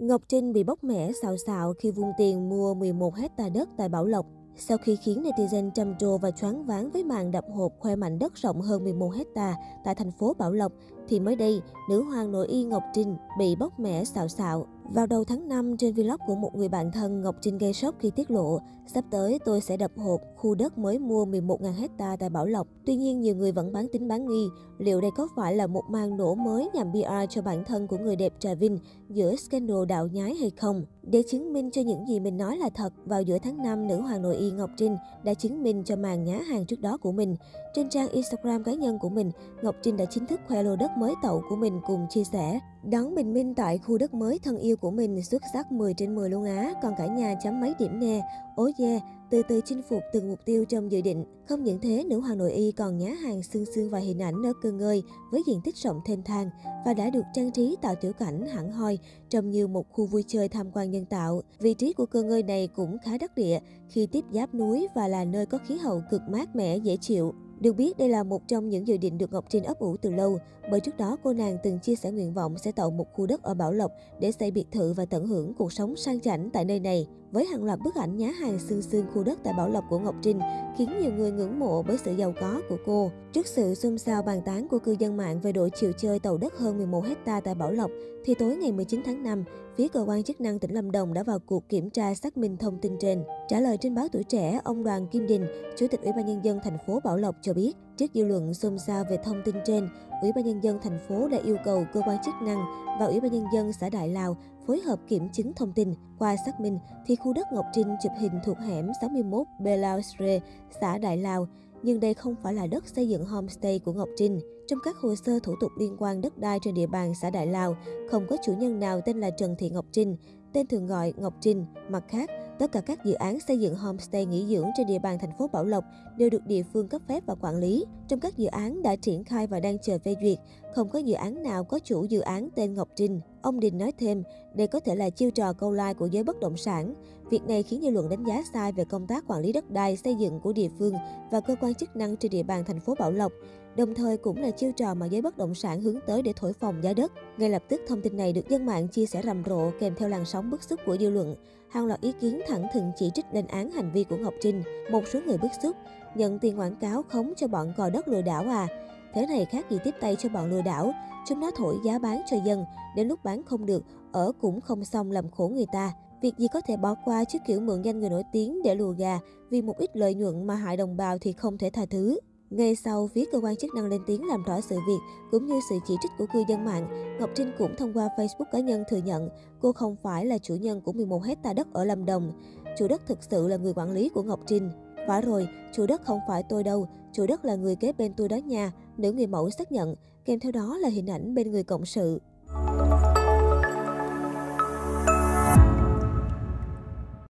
Ngọc Trinh bị bóc mẻ xạo xạo khi vung tiền mua 11 hecta đất tại Bảo Lộc. Sau khi khiến netizen trầm trồ và choáng váng với màn đập hộp khoe mảnh đất rộng hơn 11 hecta tại thành phố Bảo Lộc, thì mới đây, nữ hoàng nội y Ngọc Trinh bị bóc mẻ xạo xạo. Vào đầu tháng 5, trên vlog của một người bạn thân, Ngọc Trinh gây sốc khi tiết lộ, sắp tới tôi sẽ đập hộp khu đất mới mua 11.000 hecta tại Bảo Lộc. Tuy nhiên, nhiều người vẫn bán tính bán nghi, liệu đây có phải là một màn nổ mới nhằm PR cho bản thân của người đẹp Trà Vinh giữa scandal đạo nhái hay không? Để chứng minh cho những gì mình nói là thật, vào giữa tháng 5, nữ hoàng nội y Ngọc Trinh đã chứng minh cho màn nhá hàng trước đó của mình. Trên trang Instagram cá nhân của mình, Ngọc Trinh đã chính thức khoe lô đất mới tậu của mình cùng chia sẻ. Đón bình minh tại khu đất mới thân yêu của mình xuất sắc 10 trên 10 luôn á, còn cả nhà chấm mấy điểm nè. Ối yeah, từ từ chinh phục từng mục tiêu trong dự định. Không những thế, nữ hoàng nội y còn nhá hàng xương xương và hình ảnh ở cơn ngơi với diện tích rộng thênh thang và đã được trang trí tạo tiểu cảnh hẳn hoi trông như một khu vui chơi tham quan nhân tạo. Vị trí của cơn ngơi này cũng khá đắc địa khi tiếp giáp núi và là nơi có khí hậu cực mát mẻ dễ chịu. Được biết, đây là một trong những dự định được Ngọc Trinh ấp ủ từ lâu, bởi trước đó cô nàng từng chia sẻ nguyện vọng sẽ tạo một khu đất ở Bảo Lộc để xây biệt thự và tận hưởng cuộc sống sang chảnh tại nơi này. Với hàng loạt bức ảnh nhá hàng xương xương khu đất tại Bảo Lộc của Ngọc Trinh, khiến nhiều người ngưỡng mộ bởi sự giàu có của cô. Trước sự xôn xao bàn tán của cư dân mạng về đội chiều chơi tàu đất hơn 11 hecta tại Bảo Lộc, thì tối ngày 19 tháng 5, phía cơ quan chức năng tỉnh Lâm Đồng đã vào cuộc kiểm tra xác minh thông tin trên. Trả lời trên báo Tuổi Trẻ, ông Đoàn Kim Đình, Chủ tịch Ủy ban nhân dân thành phố Bảo Lộc cho cho biết, trước dư luận xôn xao về thông tin trên, Ủy ban nhân dân thành phố đã yêu cầu cơ quan chức năng và Ủy ban nhân dân xã Đại Lào phối hợp kiểm chứng thông tin. Qua xác minh thì khu đất Ngọc Trinh chụp hình thuộc hẻm 61 Belausre, xã Đại Lào, nhưng đây không phải là đất xây dựng homestay của Ngọc Trinh. Trong các hồ sơ thủ tục liên quan đất đai trên địa bàn xã Đại Lào, không có chủ nhân nào tên là Trần Thị Ngọc Trinh, tên thường gọi Ngọc Trinh. Mặt khác, tất cả các dự án xây dựng homestay nghỉ dưỡng trên địa bàn thành phố Bảo Lộc đều được địa phương cấp phép và quản lý. Trong các dự án đã triển khai và đang chờ phê duyệt, không có dự án nào có chủ dự án tên Ngọc Trinh. Ông Đình nói thêm, đây có thể là chiêu trò câu like của giới bất động sản. Việc này khiến dư luận đánh giá sai về công tác quản lý đất đai xây dựng của địa phương và cơ quan chức năng trên địa bàn thành phố Bảo Lộc. Đồng thời cũng là chiêu trò mà giới bất động sản hướng tới để thổi phồng giá đất. Ngay lập tức thông tin này được dân mạng chia sẻ rầm rộ kèm theo làn sóng bức xúc của dư luận. Hàng loạt ý kiến thẳng thừng chỉ trích lên án hành vi của Ngọc Trinh. Một số người bức xúc, nhận tiền quảng cáo khống cho bọn cò đất lừa đảo à. Thế này khác gì tiếp tay cho bọn lừa đảo. Chúng nó thổi giá bán cho dân, đến lúc bán không được, ở cũng không xong làm khổ người ta. Việc gì có thể bỏ qua chứ kiểu mượn danh người nổi tiếng để lùa gà vì một ít lợi nhuận mà hại đồng bào thì không thể tha thứ. Ngay sau, phía cơ quan chức năng lên tiếng làm rõ sự việc, cũng như sự chỉ trích của cư dân mạng, Ngọc Trinh cũng thông qua Facebook cá nhân thừa nhận cô không phải là chủ nhân của 11 hecta đất ở Lâm Đồng. Chủ đất thực sự là người quản lý của Ngọc Trinh. Phải rồi, chủ đất không phải tôi đâu, chủ đất là người kế bên tôi đó nha, nữ người mẫu xác nhận, kèm theo đó là hình ảnh bên người cộng sự.